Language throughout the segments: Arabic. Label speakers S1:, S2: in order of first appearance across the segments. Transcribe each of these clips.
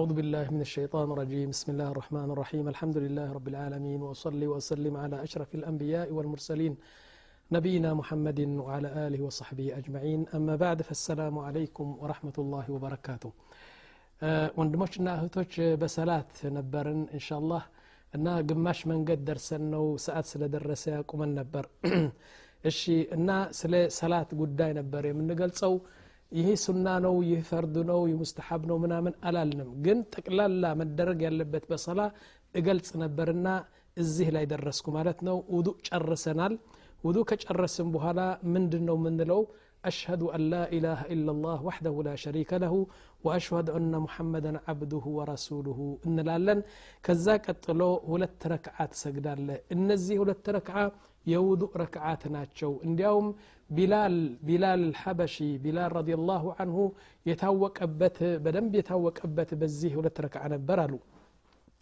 S1: أعوذ بالله من الشيطان الرجيم بسم الله الرحمن الرحيم الحمد لله رب العالمين وأصلي وأسلم على أشرف الأنبياء والمرسلين نبينا محمد وعلى آله وصحبه أجمعين أما بعد فالسلام عليكم ورحمة الله وبركاته ወንድሞችና እህቶች በሰላት ነበርን እንሻላህ እና ግማሽ መንገድ ደርሰን ነው ሰዓት ስለደረሰ ያቁመን ነበር እሺ እና ስለ ሰላት ጉዳይ ነበር የምንገልጸው ይሄ ሱና ነው ይህ ፈርድ ነው ይህ ሙስተሐብ ነው ምናምን አላልንም ግን ጠቅላላ መደረግ ያለበት በሰላ እገልጽ ነበርና እዚህ ላይ ደረስኩ ማለት ነው ውዱ ጨርሰናል ውዱ ከጨረስን በኋላ ምንድን ነው የምንለው أشهد أن لا إله إلا الله وحده لا شريك له وأشهد أن محمدا عبده ورسوله إن لالن كذا قتلو ولت ركعات سجدان إن الزي ولت ركعة የውዱእ ረክዓት ናቸው። እንዲያውም ቢላል ሐበሺ ቢላል ረዲየላሁ አንሁ የታወቀበት በደንብ የታወቀበት በዚህ ሁለት ረክዓ ነበር አሉ።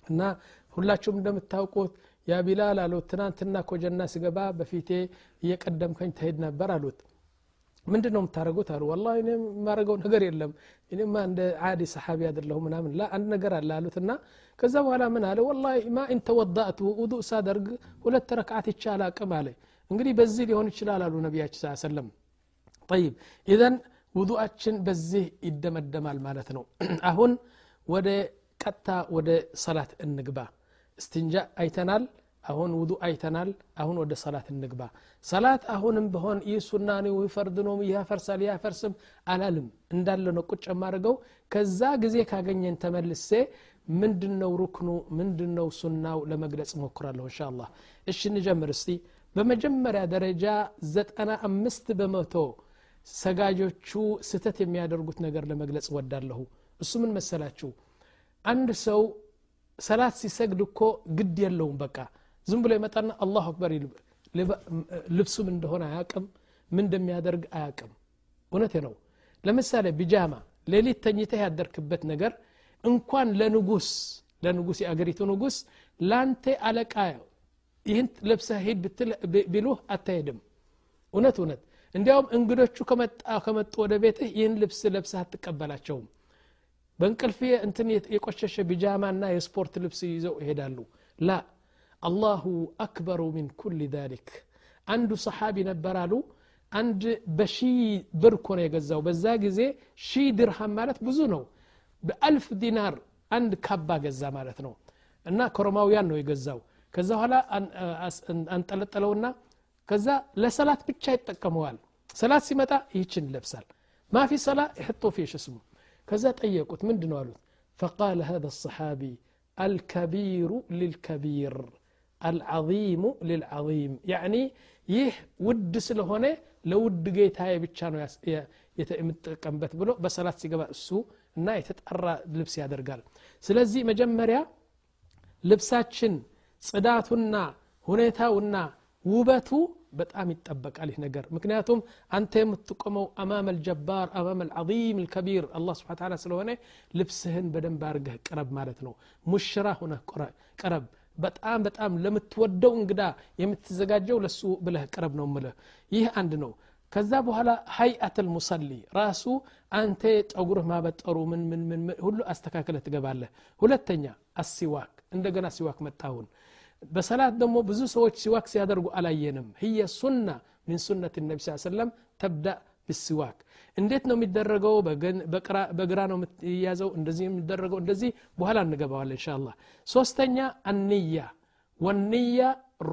S1: እና ሁላችሁም እንደምታውቁት ያ ቢላል አሉት ትናንትና ኮጀና ስገባ በፊቴ እየቀደምከኝ ትሄድ ነበር አሉት ምንድን ነው የምታደረጉት አሉ። ወላ እኔ ነገር የለም። እኔማ እንደ አዲ ሰሓቢ አደለሁ ምናምን አንድ ነገር አለ አሉትና ከዛ በኋላ ምን አለ? ወላ ማ ኢንተወዳእቱ ውዱእ ሳደርግ ሁለት ረክዓት ይቻል አቅም አለ። እንግዲህ በዚህ ሊሆን ይችላል አሉ ነቢያችን ስ ሰለም ጠይብ ኢዘን ውዱአችን በዚህ ይደመደማል ማለት ነው። አሁን ወደ ቀጥታ ወደ ሰላት እንግባ። እስትንጃ አይተናል አሁን ውዱ አይተናል። አሁን ወደ ሰላት እንግባ። ሰላት አሁንም በሆን ይህ ሱና ነው ይህ ፈርድ ነው ያፈርሳል ያፈርስም አላልም። እንዳለ ነው ቁጭ የማደርገው። ከዛ ጊዜ ካገኘን ተመልሴ ምንድነው ሩክኑ ምንድነው ሱናው ለመግለጽ ሞክራለሁ እንሻ አላህ እሺ እንጀምር እስቲ። በመጀመሪያ ደረጃ ዘጠና አምስት በመቶ ሰጋጆቹ ስተት የሚያደርጉት ነገር ለመግለጽ ወዳለሁ እሱ ምን መሰላችሁ? አንድ ሰው ሰላት ሲሰግድ እኮ ግድ የለውም በቃ ዝም ብሎ ይመጣና አላሁ አክበር ልብሱም እንደሆነ አያቅም ምን እንደሚያደርግ አያቅም እውነቴ ነው ለምሳሌ ቢጃማ ሌሊት ተኝተህ ያደርክበት ነገር እንኳን ለንጉስ ለንጉስ የአገሪቱ ንጉስ ላንተ አለቃ ይህን ለብሰህ ሂድ ቢሉህ አታሄድም እውነት እውነት እንዲያውም እንግዶቹ ከመጡ ወደ ቤትህ ይህን ልብስ ለብሰህ አትቀበላቸውም በእንቅልፍ እንትን የቆሸሸ ቢጃማና የስፖርት ልብስ ይዘው ይሄዳሉ ላ الله أكبر من كل ذلك عند صحابي نبرالو عند بشي بركون يجزاو بزاجزي شي درهم مالت بزونو بألف دينار عند كبا جزا مالتنو أنا كرماو يانو يجزاو كزا هلا أن أن أن كزا لا صلاة بتشاي تكموال صلاة سمتا يشن لبسال ما في صلاة يحطوا فيه اسمه كزا تأيكوت من دنوالو فقال هذا الصحابي الكبير للكبير አልዓዚሙ ልልዓዚም ያዕኒ ይህ ውድ ስለሆነ ለውድ ጌታዬ ብቻ ነው የምጠቀምበት ብሎ በሰላት ሲገባ እሱ እና የተጠራ ልብስ ያደርጋል ስለዚህ መጀመሪያ ልብሳችን ጽዳቱና ሁኔታውና ውበቱ በጣም ይጠበቃል ይህ ነገር ምክንያቱም አንተ የምትቆመው አማም አልጀባር አማም አልዓዚም አልከቢር አላ ስብን ታላ ስለሆነ ልብስህን በደንብ አርገህ ቅረብ ማለት ነው ሙሽራ ሁነህ ቅረብ በጣም በጣም ለምትወደው እንግዳ የምትዘጋጀው ለሱ ብለህ ቅረብ ነው ምልህ ይህ አንድ ነው። ከዛ በኋላ ሀይአት ልሙሰሊ ራሱ አንተ ጠጉርህ ማበጠሩ ምን ምን ምን ሁሉ አስተካክለ ትገባለህ። ሁለተኛ አሲዋክ እንደገና ሲዋክ መጣሁን በሰላት ደግሞ ብዙ ሰዎች ሲዋክ ሲያደርጉ አላየንም። ህየ ሱና ሚን ሱነት ነቢ ስ ሰለም ተብዳ ብሲዋክ እንዴት ነው የሚደረገው በግራ ነው የሚያዘው እንደዚህ የሚደረገው እንደዚህ በኋላ እንገባዋል እንሻ አላህ ሶስተኛ አንያ ወንያ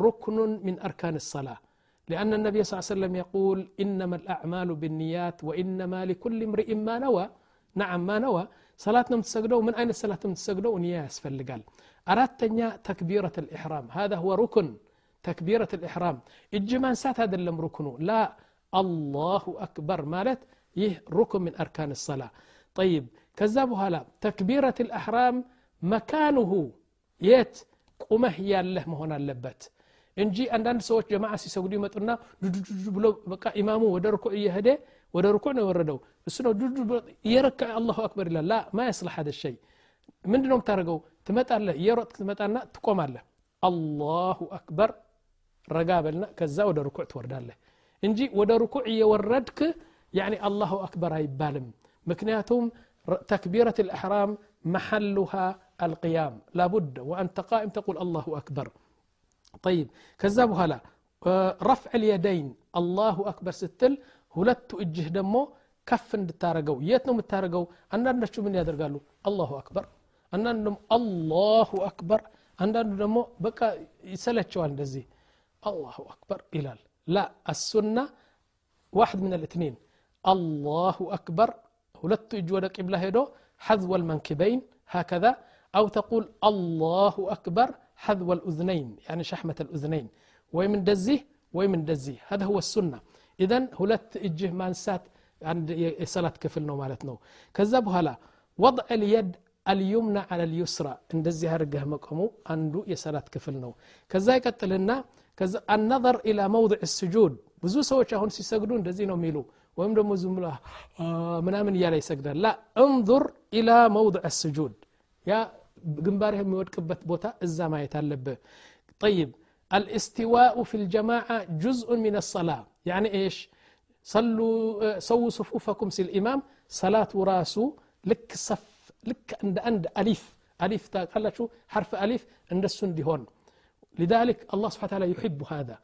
S1: ሩክኑን ሚን አርካን ሰላ لأن النبي صلى الله عليه وسلم يقول إنما الأعمال بالنيات وإنما لكل امرئ ما نوى نعم ما نوى صلاة نم تسجدوا من أين الصلاة نم تسجدوا نية يسفل قال أردت تكبيرة الإحرام هذا هو ركن تكبيرة الإحرام الجمان سات هذا اللي ركنه لا አላሁ አክበር ማለት ይህ ሩክን ምን አርካን ሰላ ጠይብ ከዛ በኋላ ተክቢረት ልአሕራም መካኑሁ የት ቁመህ ያለህ መሆን አለበት እንጂ አንዳንድ ሰዎች ጀማዓ ሲሰግዱ ይመጡና ዱዱዱ ብሎ በቃ ኢማሙ ወደ ርኩዕ እየሄደ ወደ ርኩዕ ነው የወረደው እሱ ነው ዱዱ እየረካ አላሁ አክበር ይላል ላ ማ ያስላሕ ሀደ ሸይ ምንድ ነው የምታደርገው ትመጣለህ እየሮጥክ ትመጣና ትቆማለህ አላሁ አክበር ረጋ በልና ከዛ ወደ ርኩዕ ትወርዳለህ እንጂ ወደ ርኩዕ እየወረድክ ያኒ አላሁ አክበር አይባልም ምክንያቱም ተክቢረት ልእሕራም محلها القيام لابد وأنت قائم تقول الله أكبر طيب كذب هلا رفع اليدين الله أكبر ستل هلت እጅህ ደግሞ ከፍ እንድታረገው የት ነው የምታረገው አንዳንዶቹ ምን ያደርጋሉ አላሁ አክበር አንዳንዱ ደግሞ አላሁ አክበር አንዳንዱ ደግሞ በቃ ይሰለቸዋል እንደዚህ አላሁ አክበር ይላል ላ አሱና واحد من الاثنين الله أكبر ሁለቱ እጅ ወደ ቂብላ ሄዶ حذو المنكبين هكذا أو تقول الله أكبر حذو الأذنين يعني شحمة الأذنين ومن دزيه ومن دزيه هذا هو السنة إذن هلت إجه مانسات عند صلاة كفل نو مالتنو كذا بهلا وضع اليد اليمنى على اليسرى እንደዚህ አድርገህ መቆሙ አንዱ የሰላት ክፍል ነው ከዛ ይቀጥልና النظر إلى موضع السجود. ስጁድ ብዙ ሰዎች አሁን ሲሰግዱ እንደዚህ ነው የሚሉ ወይም ደግሞ ዝም ብሎ ምናምን እያለ ይሰግዳል። ላ እንظር ኢላ መውضዕ ስጁድ ያ ግንባርህ የሚወድቅበት ቦታ እዛ ማየት አለብህ። ጠይብ الإستواء في الجماعة جزء من الصلاة. يعني إيش? صلوا سووا صفوفكم سي الإمام. صلاة وراسو لك صف لك عند عند أليف. أليف تقلتشو حرف الف عند السندي هون. لذلك الله سبحانه وتعالى يحب هذا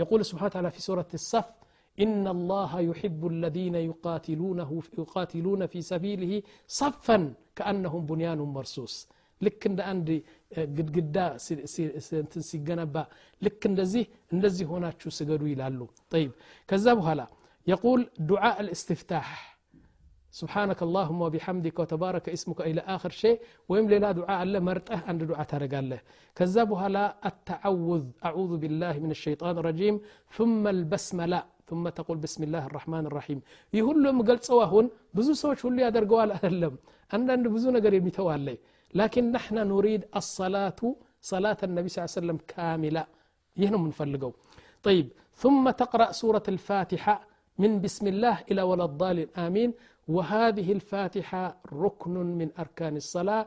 S1: يقول سبحانه وتعالى في سورة الصف إن الله يحب الذين يقاتلونه يقاتلون في سبيله صفا كأنهم بنيان مرصوص ልክ እንደ አንድ ግድግዳ ሲገነባ ልክ እንደዚህ እንደዚህ ሆናችሁ ስገዱ ይላሉ طيب ከዛ በኋላ يقول دعاء الاستفتاح سبحانك اللهم وبحمدك وتبارك اسمك إلى آخر شيء ويم لنا دعاء الله مرته عند دعاء ترق الله كذبها لا التعوذ أعوذ بالله من الشيطان الرجيم ثم البسملة ثم تقول بسم الله الرحمن الرحيم يقول لهم قلت سواهن بزو سوش هل يدرقوا على أهلم عندنا بزو نقر يميتوا عليه لكن نحن نريد الصلاة صلاة النبي صلى الله عليه وسلم كاملة يهنا منفلقوا طيب ثم تقرأ سورة الفاتحة من بسم الله إلى ولا الضالين آمين وهذه الفاتحة ركن من أركان الصلاة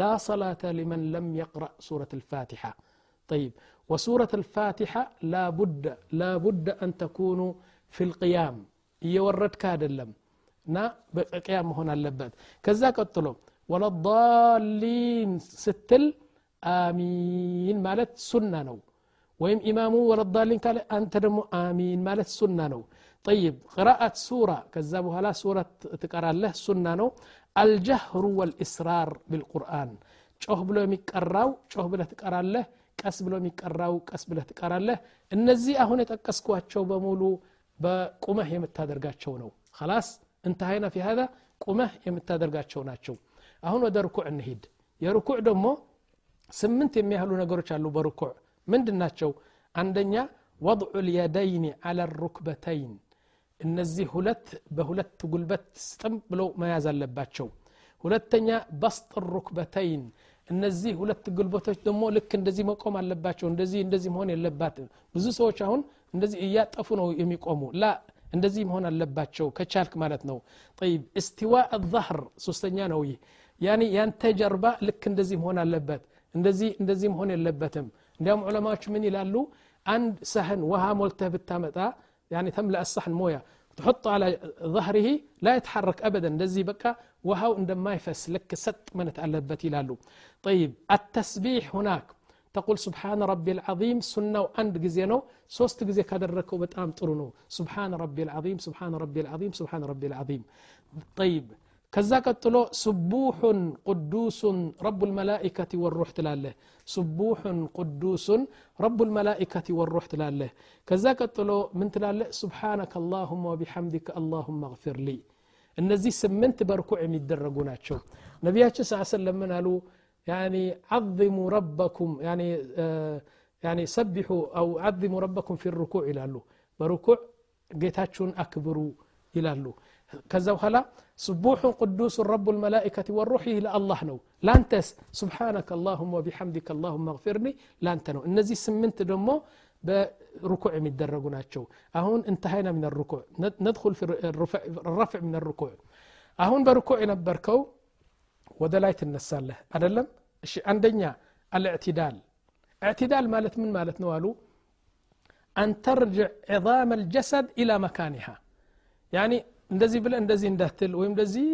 S1: لا صلاة لمن لم يقرأ سورة الفاتحة. طيب وسورة الفاتحة لا بد لا بد أن تكون في القيام. يورد كاد اللم. نا قيام هنا اللبات كذا قتلوا ولا الضالين ستل آمين مالت سنة نو. ويم إمامه ولا الضالين قال أنت آمين مالت سنة نو. طيب قراءة سورة كذبها لا سورة تقرأ له سنة الجهر والإسرار بالقرآن. شوه بلو مكراو شوه بلا تقرا له قس بلو مكراو قس بلا تقرا له النزي أهون يتقسكوا اتشو بمولو بقمه يمتادر قاتشو نو خلاص انتهينا في هذا قمه يمتادر قاتشو ناتشو أهون ودا ركوع نهيد يا ركوع دمو سمنت يميهلو نقروش علو بركوع من دناتشو عندنا وضع اليدين على الركبتين እነዚህ ሁለት በሁለት ጉልበት ስጥም ብለው መያዝ አለባቸው። ሁለተኛ በስጥ ሩክበተይን እነዚህ ሁለት ጉልበቶች ደግሞ ልክ እንደዚህ መቆም አለባቸው እንደዚህ እንደዚህ መሆን የለባትም። ብዙ ሰዎች አሁን እንደዚህ እያጠፉ ነው የሚቆሙ። ላ እንደዚህ መሆን አለባቸው ከቻልክ ማለት ነው። ጠይብ እስቲዋ አዛህር ሶስተኛ ነው ይህ። ያኒ ያንተ ጀርባ ልክ እንደዚህ መሆን አለበት እንደዚህ እንደዚህ መሆን የለበትም። እንዲያውም ዑለማዎች ምን ይላሉ? አንድ ሳህን ውሃ ሞልተህ ብታመጣ يعني تملأ الصحن مويه تحط على ظهره لا يتحرك ابدا እንደዚህ በቃ ውሃው እንደማይፈስ ልክ ሰጥ ማለት አለበት ይላሉ طيب التسبيح هناك تقول سبحان ربي العظيم سنة وأند جزينو سوست جزي كادركو بتام ترنو سبحان ربي العظيم سبحان ربي العظيم سبحان ربي العظيم طيب كذا قتلو سبوح قدوس رب الملائكة والروح تلاله سبوح قدوس رب الملائكة والروح تلاله كذا قتلو من تلاله سبحانك اللهم وبحمدك اللهم اغفر لي እነዚህ ስምንት በርኩዕ የሚደረጉ ናቸው ነቢያችን ስ ሰለም ምን አሉ يعني عظموا ربكم يعني يعني سبحوا أو عظموا ربكم في الركوع ይላሉ በርኩዕ ጌታችሁን አክብሩ ይላሉ ከዛ በኋላ سبوح قدوس رب الملائكة والروح إلى الله نو لانتس سبحانك اللهم وبحمدك اللهم اغفرني لانت نو النزي سمنت دمو بركوع የሚደረጉ ናቸው አሁን انتهينا من الركوع ندخل في الرفع من الركوع አሁን በርኩዕ የነበርከው ወደ ላይ ትነሳለህ አደለም እሺ አንደኛ አልእዕትዳል اعتدال ማለት ምን ማለት ነው አሉ أن ترجع عظام الجسد إلى مكانها يعني እንደዚህ ብለ እንደዚህ እንዳትል ወይም እንደዚህ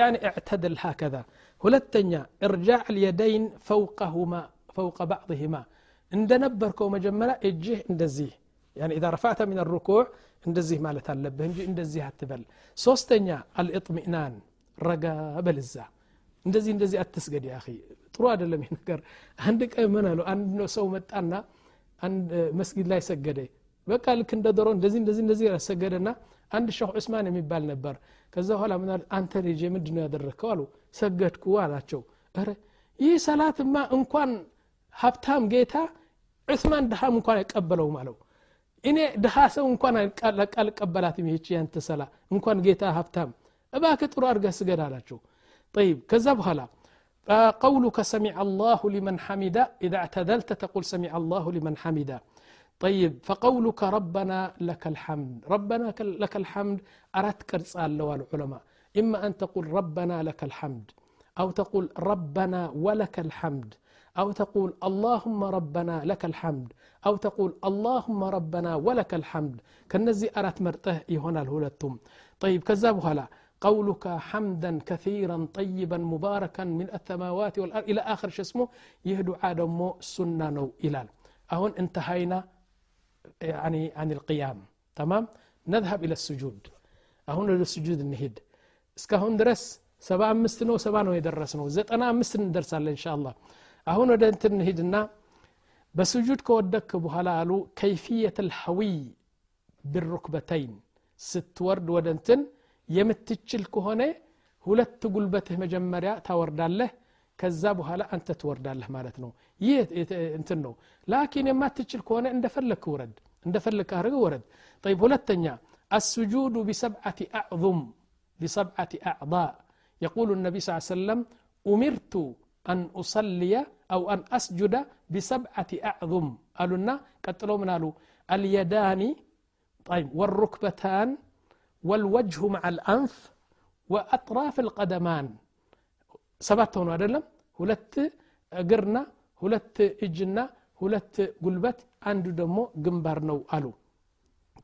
S1: يعني اعتدل هكذا ولتنيا ارجاع اليدين فوقهما فوق بعضهما اندنبركو مجملا اجه اندزيه يعني اذا رفعت من الركوع اندزيه ما لتالبه انجي اندزيه هتبل سوستنيا الاطمئنان رقا بلزة اندزي اندزي اتسقد يا أخي تروى دلم ينكر عندك اي منالو عندنا سو متانا عند مسجد لا يسقده بقى لك اندرون اندزي اندزي اندزي اندزي اندزي አንድ ሸህ ዑስማን የሚባል ነበር ከዛ በኋላ ምን አንተ ልጅ ምንድ ነው ያደረግከው አሉ ሰገድኩ አላቸው ረ ይህ ሰላትማ እንኳን ሀብታም ጌታ ዑስማን ድሃም እንኳን አይቀበለውም አለው እኔ ድሃ ሰው እንኳን አልቀበላትም ይህች ያንተ ሰላ እንኳን ጌታ ሀብታም እባክ ጥሩ አድርገህ ስገድ አላቸው طيب كذا بهلا قولك سمع الله لمن حمد إذا اعتدلت تقول سمع الله لمن حمد طيب فقولك ربنا لك الحمد. ربنا لك الحمد أردت كرس الله العلماء إما أن تقول ربنا لك الحمد أو تقول ربنا ولك الحمد أو تقول اللهم ربنا لك الحمد أو تقول اللهم ربنا ولك الحمد. كنزي أرات مرته يهونا الهولتم. طيب كذاب هلا قولك حمدا كثيرا طيبا مباركا من السماوات والأرض إلى آخر شو اسمه؟ يهدو عادمو سنة نو إلال. أهون انتهينا. يعني عن القيام تمام نذهب إلى السجود أهون إلى السجود النهيد اسكهون درس سبع مستنو سبع نو يدرسنو زتنا مستن ندرس إن شاء الله أهون ወደ እንትን እንሂድና በስጁድ ከወደክ በኋላ አሉ ከይፍየት ልሐዊ ብሩክበተይን ስትወርድ ወደ እንትን የምትችል ከሆነ ሁለት ጉልበትህ መጀመሪያ ታወርዳለህ ከዛ በኋላ አንተ ትወርዳለህ ማለት ነው ይህ እንትን ነው ላኪን የማትችል ከሆነ እንደፈለክ ውረድ እንደፈለክ አድርገ ወረድ طيب ሁለተኛ السجود بسبعة أعظم بسبعة أعضاء يقول النبي صلى الله عليه وسلم أمرت أن أصلي أو أن أسجد بسبعة أعظم قالوا لنا قتلوا من قالوا اليدان طيب والركبتان والوجه مع الأنف وأطراف القدمان ሰባት ሆኖ አይደለም ሁለት እግርና ሁለት እጅና ሁለት ጉልበት አንዱ ደግሞ ግንባር ነው አሉ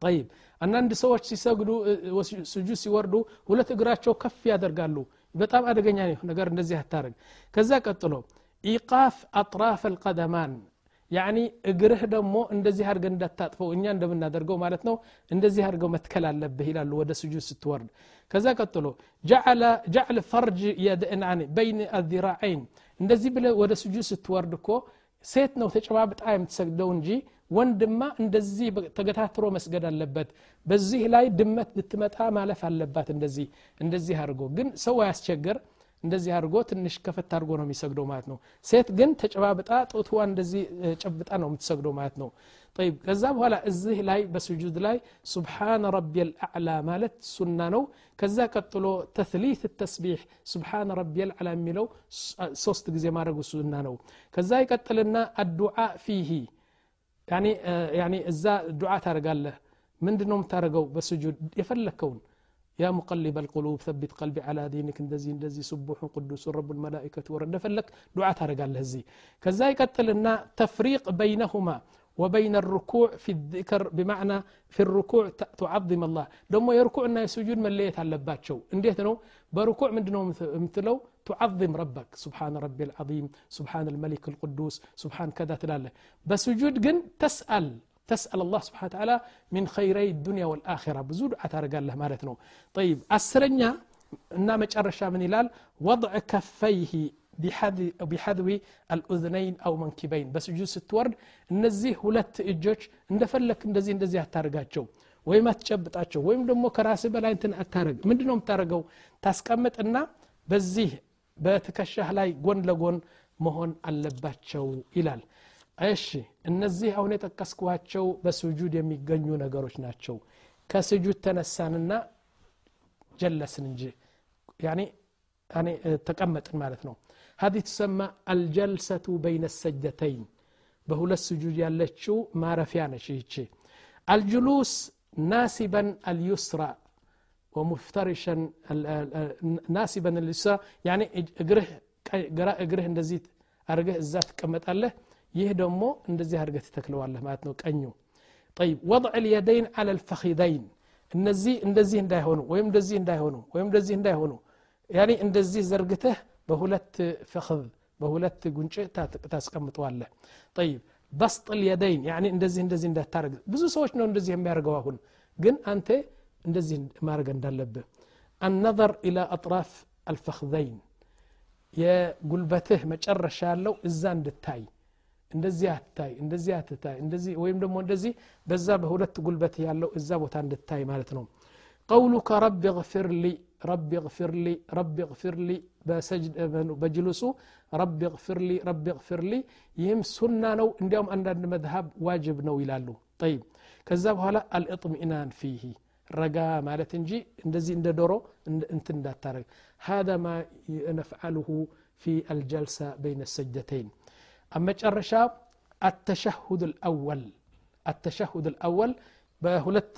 S1: ጠይብ አንዳንድ ሰዎች ሲሰግዱ ስጁድ ሲወርዱ ሁለት እግራቸው ከፍ ያደርጋሉ በጣም አደገኛ ነገር እንደዚህ አታደርግ ከዛ ቀጥሎ ኢቃፍ አጥራፍ አልቀደማን ያኒ እግርህ ደግሞ እንደዚህ አድርገ እንዳታጥፈው እኛ እንደምናደርገው ማለት ነው። እንደዚህ አድርገው መትከል አለብህ ይላሉ ወደ ስጁድ ስትወርድ። ከዛ ቀጥሎ ጃዕል ፈርጅ በይን አዚራዐይን እንደዚህ ብለ ወደ ስጁድ ስትወርድ እኮ ሴት ነው ተጨባብጣ የምትሰግደው እንጂ ወንድማ እንደዚህ ተገታትሮ መስገድ አለበት። በዚህ ላይ ድመት ብትመጣ ማለፍ አለባት እንደዚህ እንደዚህ አድርጎ። ግን ሰው አያስቸግር እንደዚህ አድርጎ ትንሽ ከፈት አድርጎ ነው የሚሰግደው ማለት ነው ሴት ግን ተጨባብጣ ጦትዋ እንደዚህ ጨብጣ ነው የምትሰግደው ማለት ነው طيب ከዛ በኋላ እዚህ ላይ በስጁድ ላይ ሱብሓነ ረቢ ልአዕላ ማለት ሱና ነው ከዛ ቀጥሎ ተስሊት ተስቢሕ ሱብሓነ ረቢ ልአዕላ የሚለው ሶስት ጊዜ ማድረጉ ሱና ነው ከዛ ይቀጥልና አዱዓ ፊሂ ያኒ እዛ ዱዓ ታደርጋለህ ምንድ ነው የምታደርገው በስጁድ የፈለግከውን يا مقلب القلوب ثبت قلبي على دينك اندزي اندزي سبوح قدوس رب الملائكة ورد فلك دعاء ترقى لهزي كذا يقتلنا تفريق بينهما وبين الركوع في الذكر بمعنى في الركوع تعظم الله. دمو يركوعنا يسجود من ليت على باتشو انديت نو بركوع من دنو مثلو تعظم ربك. سبحان ربي العظيم سبحان الملك القدوس سبحان كذا تلاله. بسجود جن تسأل. تسأل الله سبحانه وتعالى من خيري الدنيا والآخرة. بزود أتارق الله مالتنا طيب أسرنيا نام أرشا من إلال وضع كفيه بحذو الأذنين أو منكبين. بس جوس التورد نزيه ولت إجوش ندفلك نزيه نزيه أتارقاتشو ወይ ማትጨብጣቸው ወይም ደሞ ከራስ በላይ እንትን አታረግ ምንድነው የምታረገው بزيه በዚህ لاي ላይ ጎን مهون መሆን شو إلال እሺ እነዚህ አሁን የጠቀስኳቸው በስጁድ የሚገኙ ነገሮች ናቸው ከስጁድ ተነሳንና ጀለስን እንጂ ተቀመጥን ማለት ነው هذه تسمى الجلسة بين السجدتين بهولة السجود يالتشو ما رفيانا شيء الجلوس ناسبا اليسرى ومفترشا ناسبا اليسرى يعني اقره اقره اندزيت ارقه الزات كمت الله ይህ ደግሞ እንደዚህ አድርገ ትተክለዋለህ ማለት ነው ቀኙ ይብ ወضዕ ልየደይን ዓላ ልፈኪደይን እነዚህ እንደዚህ እንዳይሆኑ ወይም እንደዚህ እንዳይሆኑ ወይም እንደዚህ እንዳይሆኑ ያኒ እንደዚህ ዘርግተህ በሁለት ፍክብ በሁለት ጉንጭ ታስቀምጠዋለህ ጠይብ በስጥ ልየደይን ያ እንደዚህ እንደዚህ እንዳታደርግ ብዙ ሰዎች ነው እንደዚህ የሚያደርገው አሁን ግን አንተ እንደዚህ ማድረግ እንዳለብህ አነظር ኢላ አጥራፍ አልፈክዘይን የጉልበትህ መጨረሻ ያለው እዛ እንድታይ እንደዚህ አትታይ እንደዚህ አትታይ እንደዚህ ወይም ደግሞ እንደዚህ በዛ በሁለት ጉልበት ያለው እዛ ቦታ እንድታይ ማለት ነው ቀውሉከ ረቢ ግፊር ሊ ረቢ ግፊር ሊ ረቢ ግፊር ሊ በጅልሱ ረቢ ግፊር ሊ ረቢ ግፊር ሊ ይህም ሱና ነው እንዲያውም አንዳንድ መዝሀብ ዋጅብ ነው ይላሉ ጠይብ ከዛ በኋላ አልእጥሚኢናን ፊህ ረጋ ማለት እንጂ እንደዚህ እንደ ዶሮ እንትን እንዳታረግ هذا ما نفعله في الجلسة بين السجدتين أما الشرشا التشهد الأول. التشهد الأول بهلت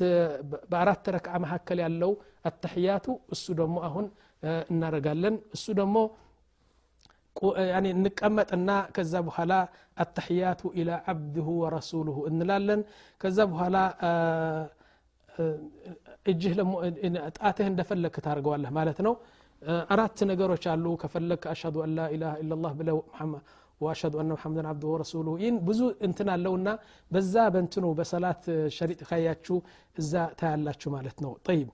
S1: بعرات ترك عم هكلا لو التحيات السودمو أهون آه، نرجالن السودمو آه، يعني نكمت أن كذبها لا التحيات إلى عبده ورسوله. إن لالن كذبها آه، لا እጅህ ለሞ ጣትህ እንደፈለግክ ታደርገዋለህ ማለት ነው አራት ነገሮች አሉ ከፈለግክ አሽዱ አን ላ ኢላሃ ኢላ ብለው መሐመድ ወአሽሀዱ አነ ሙሐመድን አብዱሁ ወረሱሉሁ ይህን ብዙ እንትን አለውና በዛ በንትኑ በሰላት ሸሪጥ ካያችሁ እዛ ታያላችሁ ማለት ነው ጠይብ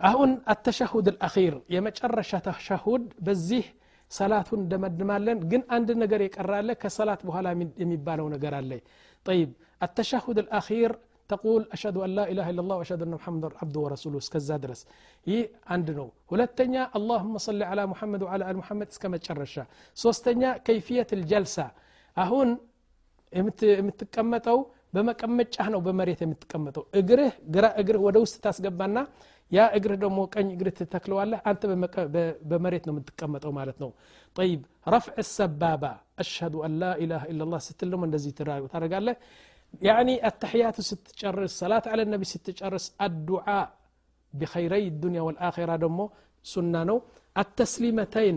S1: አሁን አተሻሁድ አልአኺር የመጨረሻ ተሻሁድ በዚህ ሰላቱን እንደመድማለን ግን አንድ ነገር የቀራለ ከሰላት በኋላ የሚባለው ነገር አለ ጠይብ አተሻሁድ አልአኺር تقول أشهد أن لا إله إلا الله وأشهد أن محمد عبده ورسوله. اسكا زادرس هي عندنا ولتنيا اللهم صل على محمد وعلى آل محمد اسكا متشرشا سوستنيا كيفية الجلسة። أهون متكمتو بما كمت شحنا وبمريت متكمتو اجره قراء اجره ودوست تاس قبانا يا اجره دومو كان اجره تتكلو الله أنت بمريت متكمتو مالتنو طيب رفع السبابة أشهد أن لا إله إلا الله ستلو من الذي ترى الله يعني التحيات ستجرس صلاة على النبي ستجرس الدعاء بخيري الدنيا والآخرة دمو سنانو التسليمتين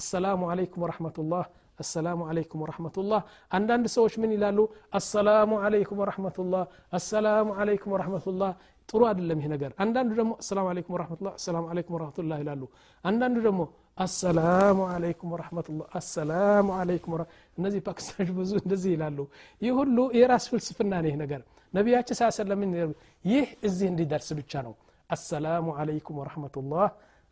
S1: السلام عليكم ورحمة الله السلام عليكم ورحمة الله عندنا سوش من يلالو السلام عليكم ورحمة الله السلام عليكم ورحمة الله ጥሩ አይደለም ይሄ ነገር አንዳንዱ ደግሞ አሰላሙ አለይኩም ወረመቱላ አሰላሙ አለይኩም ወረመቱላ ይላሉ አንዳንዱ ደግሞ አሰላሙ አለይኩም ወረመቱላ አሰላሙ አለይኩም እነዚህ ፓኪስታኖች ብዙ እንደዚህ ይላሉ ይህ ሁሉ የራስ ፍልስፍና ነው ይህ ነገር ነቢያችን ሳ ሰለምን ይህ እዚህ እንዲደርስ ብቻ ነው አሰላሙ አለይኩም ወረመቱላህ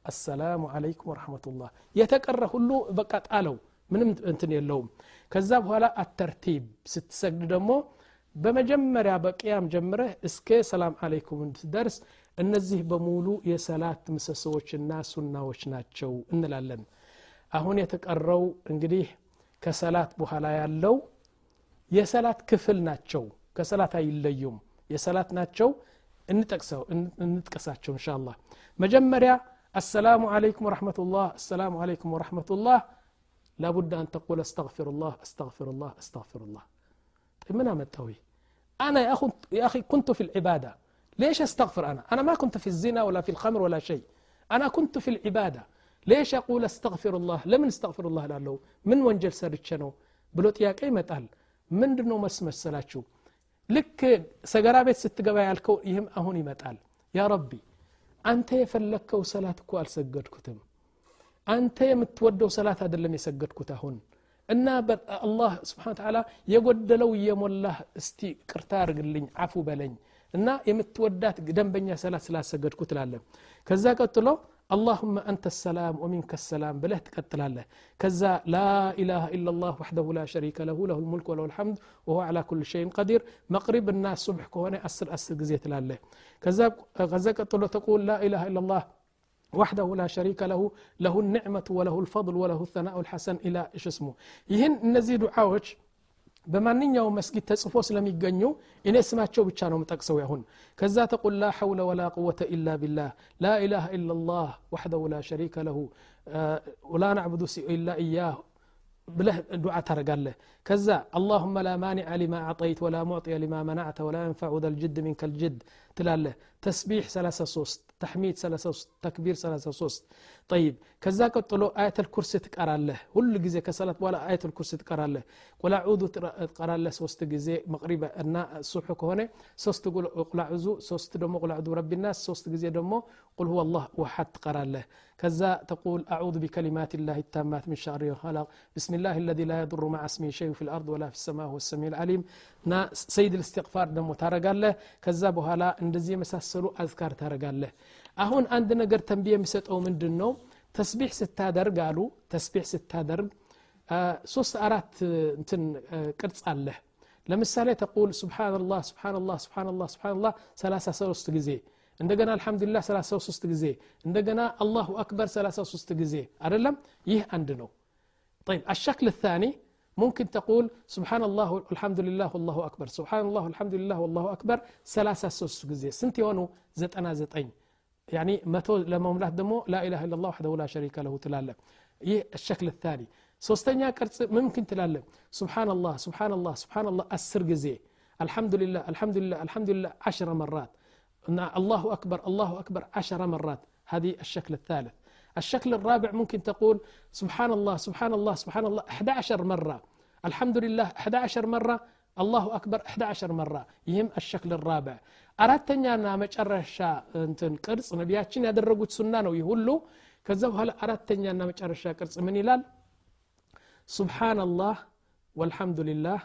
S1: አሰላሙ አለይኩም ወረመቱላህ የተቀረ ሁሉ በቃ ጣለው ምንም እንትን የለውም ከዛ በኋላ አተርቲብ ስትሰግድ ደግሞ በመጀመሪያ በቅያም ጀምረህ እስከ ሰላም አለይኩም እንድትደርስ እነዚህ በሙሉ የሰላት ምሰሶዎችና ሱናዎች ናቸው እንላለን አሁን የተቀረው እንግዲህ ከሰላት በኋላ ያለው የሰላት ክፍል ናቸው ከሰላት አይለዩም የሰላት ናቸው እንጥቀሳቸው እንሻ አላህ መጀመሪያ السلام عليكم ورحمة الله السلام عليكم ورحمة الله لابد أن تقول استغفر الله استغفر الله استغفر الله طيب من أمتوي أنا يا أخي, يا أخي كنت في العبادة ليش أستغفر أنا أنا ما كنت في الزنا ولا في الخمر ولا شيء أنا كنت في العبادة ليش أقول استغفر الله لمن استغفر الله لاله من وانجل سرتشنو ብሎ ጥያቄ ይመጣል ምንድን ነው መስመሰላችሁ ልክ ሰገራ ቤት ስትገባ ያልከው ይህም አሁን ይመጣል ያ ረቢ አንተ የፈለግከው ሰላት እኮ አልሰገድኩትም አንተ የምትወደው ሰላት አይደለም የሰገድኩት አሁን እና አላህ ስብሓን ተዓላ የጎደለው እየሞላህ እስቲ ቅርታ አርግልኝ አፉ በለኝ እና የምትወዳት ደንበኛ ሰላት ስላሰገድኩ ትላለህ። ከዛ ቀጥሎ اللهم أنت السلام ومنك السلام بله تقتل الله كذا لا إله إلا الله وحده لا شريك له له الملك وله الحمد وهو على كل شيء قدير مقرب الناس صبح كهنا أسر أسر قزية الله كذا قتل تقول لا إله إلا الله وحده لا شريك له له النعمة وله الفضل وله الثناء الحسن إلى إيش اسمه يهن نزيد دعاوش በማንኛውም መስጊድ ተጽፎ ስለሚገኙ እኔ ስማቸው ብቻ ነው ምጠቅሰው ያሁን ከዛ ተቁል ላ ሐውለ ወላ ቁወተ ኢላ ቢላህ ላ ኢላሃ ኢላ ላህ ወሕደሁ ላ ሸሪከ ለሁ ወላ ናዕቡዱ ኢላ እያሁ ብለህ ዱዓ ታደርጋለህ ከዛ አላሁመ ላ ማኒዐ ሊማ አዕጠይት ወላ ሙዕጢየ ሊማ መናዕተ ወላ የንፋዑ ዘልጅድ ሚንከ ልጅድ ትላለህ ተስቢሕ 33 ተሕሚድ 33 ተክቢር 33 ጠይብ ከዛ ቀጥሎ አያተል ኩርሲ ትቀራለህ ሁሉ ጊዜ ከሰላት በኋላ አያተል ኩርሲ ትቀራለህ ቁላዑዙ ትቀራለህ ሶስት ጊዜ መቅሪብ እና ሱብሑ ከሆነ ሶስት ቁላዑዙ ሶስት ደግሞ ቁላዑዙ ረቢናስ ሶስት ጊዜ ደግሞ ቁል ሁወ አላህ ወሓድ ትቀራለህ ከዛ ተቁል አዑዙ ቢከሊማት ላህ ታማት ምን ሸሪ ኸለቅ بسم الله الذي لا يضر مع اسمه شيء في الأرض ولا في السماء هو السميع العليم نا سيد الاستغفار دمو ታረጋለህ ከዛ በኋላ እንደዚህ የመሳሰሉ አዝካር ታረጋለህ አሁን አንድ ነገር ተንቢ የሚሰጠው ምንድን ነው ተስቢሕ ስታደርግ አሉ ተስቢሕ ስታደርግ ሶስት አራት እንትን ቅርጽ አለህ ለምሳሌ ተቁል ስብሓንላህ ስብሓንላህ ስብሓንላህ ስብሓንላህ 33 ጊዜ እንደገና አልሐምዱሊላህ 33 ጊዜ እንደገና አላሁ አክበር 33 ጊዜ አይደለም ይህ አንድ ነው طيب الشكل الثاني ممكن تقول سبحان الله والحمد لله والله أكبر. سبحان الله والحمد لله والله أكبر. ثلاثة سوس جزء سنتي ونو زتنا زتين يعني لما ملاه دمو لا إله إلا الله وحده لا شريك له تلاله يه الشكل الثاني. سوستنيا كرت ممكن تلاله سبحان الله سبحان الله سبحان الله أسر جزء الحمد لله الحمد لله الحمد لله عشر مرات. الله أكبر الله أكبر عشر مرات. هذه الشكل الثالث. الشكل الرابع ممكن تقول سبحان الله سبحان الله سبحان الله 11 مرة الحمد لله 11 مرة الله أكبر 11 مرة يهم الشكل الرابع أردتني መጨረሻ እንትን ቅርጽ ነቢያችን ያደረጉት ሱና ነው ይህ ሁሉ ከዛ በኋላ አራተኛና መጨረሻ ቅርጽ ምን ይላል سبحان الله والحمد لله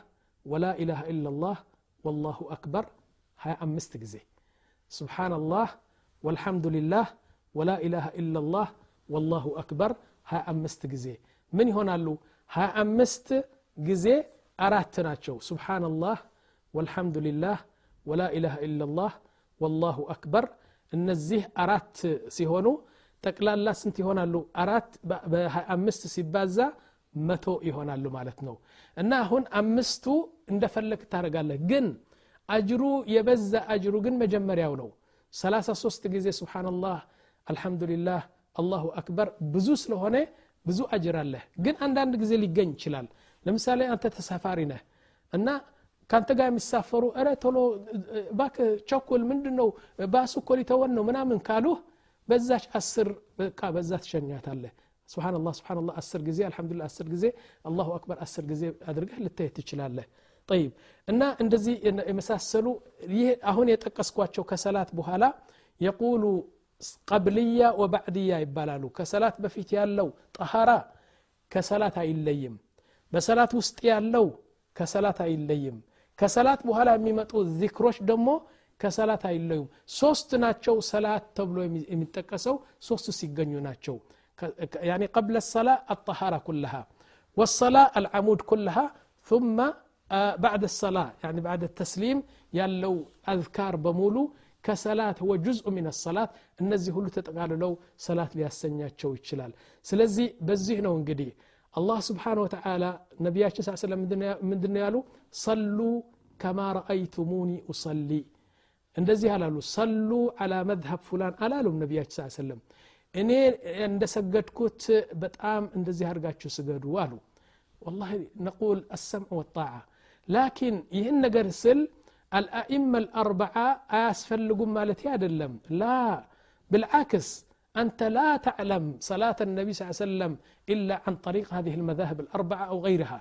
S1: ولا إله إلا الله والله أكبر هاي أمست جزي سبحان والله أكبر. ها أمست جزي من هنا لو ها أمست جزي أراتنا شو سبحان الله والحمد لله ولا إله إلا الله والله أكبر. النزه أرات سيهونو. تقلا لا سنتي هنا لو أرات ها أمست سبازا متو يهونا لو مالتنو أنا هون أمستو اندفلك تارقال جن أجرو يبز أجرو جن مجمر يونو ثلاثة سوست جزي سبحان الله الحمد لله አላሁ አክበር ብዙ ስለሆነ ብዙ አጅር አለህ ግን አንዳንድ ጊዜ ሊገኝ ይችላል ለምሳሌ አንተ ተሳፋሪ ነህ እና ከአንተ ጋር የሚሳፈሩ እረ ቶሎ ባክ ቸኩል ምንድን ነው ባሱ እኮ ሊተወን ነው ምናምን ካሉህ በዛች አስር በቃ በዛ ትሸኛታለህ ስብናላህ ስብናላህ አስር ጊዜ አልሐምዱሊላህ አስር ጊዜ አላሁ አክበር አስር ጊዜ አድርገህ ልታየት ትችላለህ ጠይብ እና እንደዚህ የመሳሰሉ ይህ አሁን የጠቀስኳቸው ከሰላት በኋላ የቁሉ ቀብልያ ወባዕድያ ይባላሉ ከሰላት በፊት ያለው ጠሃራ ከሰላት አይለይም በሰላት ውስጥ ያለው ከሰላት አይለይም ከሰላት በኋላ የሚመጡ ዚክሮች ደግሞ ከሰላት አይለዩም ሶስት ናቸው ሰላት ተብሎ የሚጠቀሰው ሶስቱ ሲገኙ ናቸው يعني قبل الصلاة الطهارة كلها والصلاة العمود كلها ثم بعد الصلاة يعني بعد التسليم ያለው أذكار بمولو ከሰላት ወ ጁዝኡ ሚን ሰላት እነዚህ ሁሉ ተጠቃልለው ሰላት ሊያሰኛቸው ይችላል ስለዚህ በዚህ ነው እንግዲህ አላህ ስብሓን ወተላ ነቢያችን ስ ስለም ምንድነው ያሉ ሰሉ ከማ ረአይቱሙኒ ኡሰሊ እንደዚህ አላሉ ሰሉ አላ መዝሀብ ፉላን አላሉም ነቢያችን ስ ስለም እኔ እንደሰገድኩት በጣም እንደዚህ አድርጋችሁ ስገዱ አሉ ወላ ነቁል አሰምዕ ወጣዓ ላኪን ይህን ነገር ስል الأئمة الأربعة أسفلقوا مالتي أدلم لا بالعكس أنت لا تعلم صلاة النبي صلى الله عليه وسلم إلا عن طريق هذه المذاهب الأربعة أو غيرها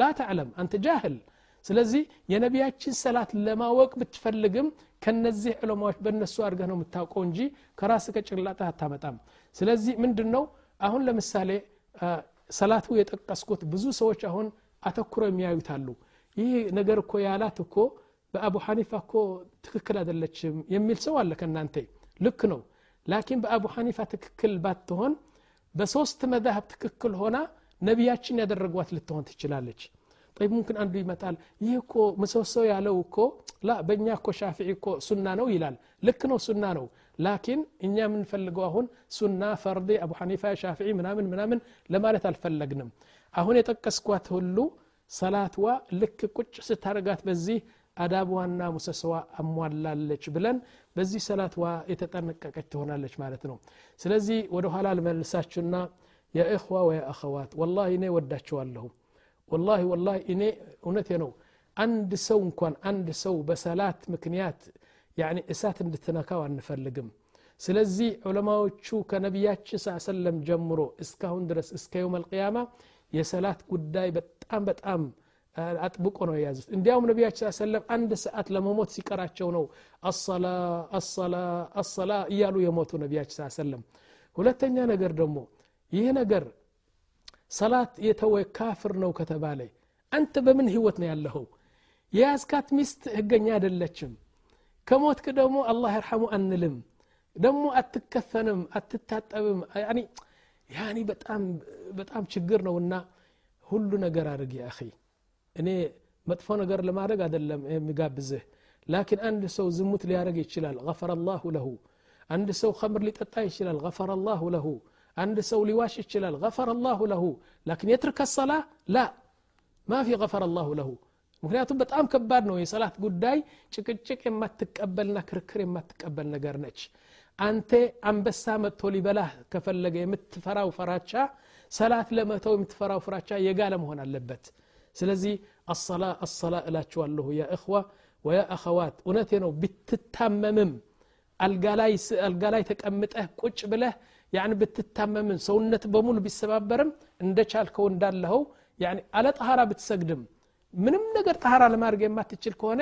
S1: لا تعلم أنت جاهل ስለዚህ የነቢያችን ሰላት ለማወቅ ብትፈልግም ከነዚህ ዕለማዎች በእነሱ አድርገህ ነው የምታውቀው እንጂ ከራስ ከጭንቅላትህ አታመጣም ስለዚህ ምንድን ነው አሁን ለምሳሌ ሰላቱ የጠቀስኩት ብዙ ሰዎች አሁን አተኩረው የሚያዩት አሉ ይህ ነገር እኮ ያላት እኮ በአቡ ሐኒፋ እኮ ትክክል አይደለችም የሚል ሰው አለ ከእናንተ። ልክ ነው። ላኪን በአቡ ሐኒፋ ትክክል ባትሆን በሶስት መዛሀብ ትክክል ሆና ነቢያችን ያደረጓት ልትሆን ትችላለች። ጠይብ ሙምክን አንዱ ይመጣል። ይህ እኮ ምሰሶ ያለው እኮ ላ በእኛ እኮ ሻፊዒ እኮ ሱና ነው ይላል። ልክ ነው ሱና ነው። ላኪን እኛ የምንፈልገው አሁን ሱና ፈርድ አቡ ሐኒፋ ሻፊዒ ምናምን ምናምን ለማለት አልፈለግንም። አሁን የጠቀስኳት ሁሉ ሰላትዋ ልክ ቁጭ ስታረጋት በዚህ አዳብዋና ሙሰሰዋ አሟላለች ብለን በዚህ ሰላትዋ የተጠነቀቀች ትሆናለች ማለት ነው ስለዚህ ወደ ኋላ ልመልሳችሁና የእኽዋ ወየአኸዋት ወላሂ እኔ ወዳችኋለሁ ወላሂ ወላሂ እኔ እውነቴ ነው አንድ ሰው እንኳን አንድ ሰው በሰላት ምክንያት ያኒ እሳት እንድትነካው አንፈልግም ስለዚህ ዑለማዎቹ ከነቢያችን ስ ሰለም ጀምሮ እስካሁን ድረስ እስከ የውም አልቅያማ የሰላት ጉዳይ በጣም በጣም አጥብቆ ነው የያዙት። እንዲያውም ነቢያችን ሰለም አንድ ሰዓት ለመሞት ሲቀራቸው ነው አሰላ አሰላ እያሉ የሞቱ ነቢያችን ሰለም ሁለተኛ ነገር ደግሞ ይህ ነገር ሰላት የተወ ካፍር ነው ከተባለ አንተ በምን ህይወት ነው ያለኸው? የያዝካት ሚስት ህገኛ አይደለችም። ከሞትክ ደግሞ አላህ ይርሐሙ አንልም ደግሞ አትከፈንም አትታጠብም። ያኒ በጣም ችግር ነውና ሁሉ ነገር አድርግ ያ እኔ መጥፎ ነገር ለማድረግ አደለም የሚጋብዝህ ላኪን አንድ ሰው ዝሙት ሊያደረግ ይችላል غፈረ ላሁ ለሁ አንድ ሰው ከምር ሊጠጣ ይችላል غፈረ ላሁ ለሁ አንድ ሰው ሊዋሽ ይችላል غፈረ ላሁ ለሁ ላኪን የትርከ ሰላ ላ ማ ፊ غፈረ ላሁ ለሁ ምክንያቱም በጣም ከባድ ነው የሰላት ጉዳይ ጭቅጭቅ የማትቀበልና ክርክር የማትቀበል ነገር ነች አንተ አንበሳ መጥቶ ሊበላህ ከፈለገ የምትፈራው ፈራቻ ሰላት ለመተው የምትፈራው ፍራቻ የጋለ መሆን አለበት ስለዚህ አሰላ አሰላ እላችኋለሁ ያ እኽዋ ወያ አኸዋት እውነቴ ነው። ብትታመምም አልጋ ላይ ተቀምጠህ ቁጭ ብለህ ያን ብትታመምም ሰውነት በሙሉ ቢሰባበርም እንደ ቻልከው እንዳለኸው አለ ጠሃራ ብትሰግድም ምንም ነገር ጠሃራ ለማድረግ የማትችል ከሆነ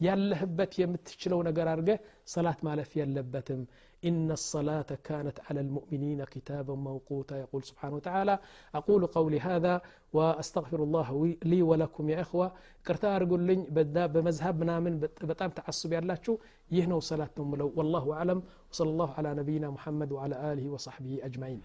S1: ያለህበት የምትችለው ነገር አድርገህ ሰላት ማለፍ የለበትም إن الصلاة كانت على المؤمنين كتابا موقوتا يقول سبحانه وتعالى. أقول قولي هذا وأستغفر الله لي ولكم يا إخوة. كرتا أرقل لن بمذهب منامن بتام تعصب يالاتشو يهنو صلاة ملو والله أعلم. وصلى الله على نبينا محمد وعلى آله وصحبه أجمعين.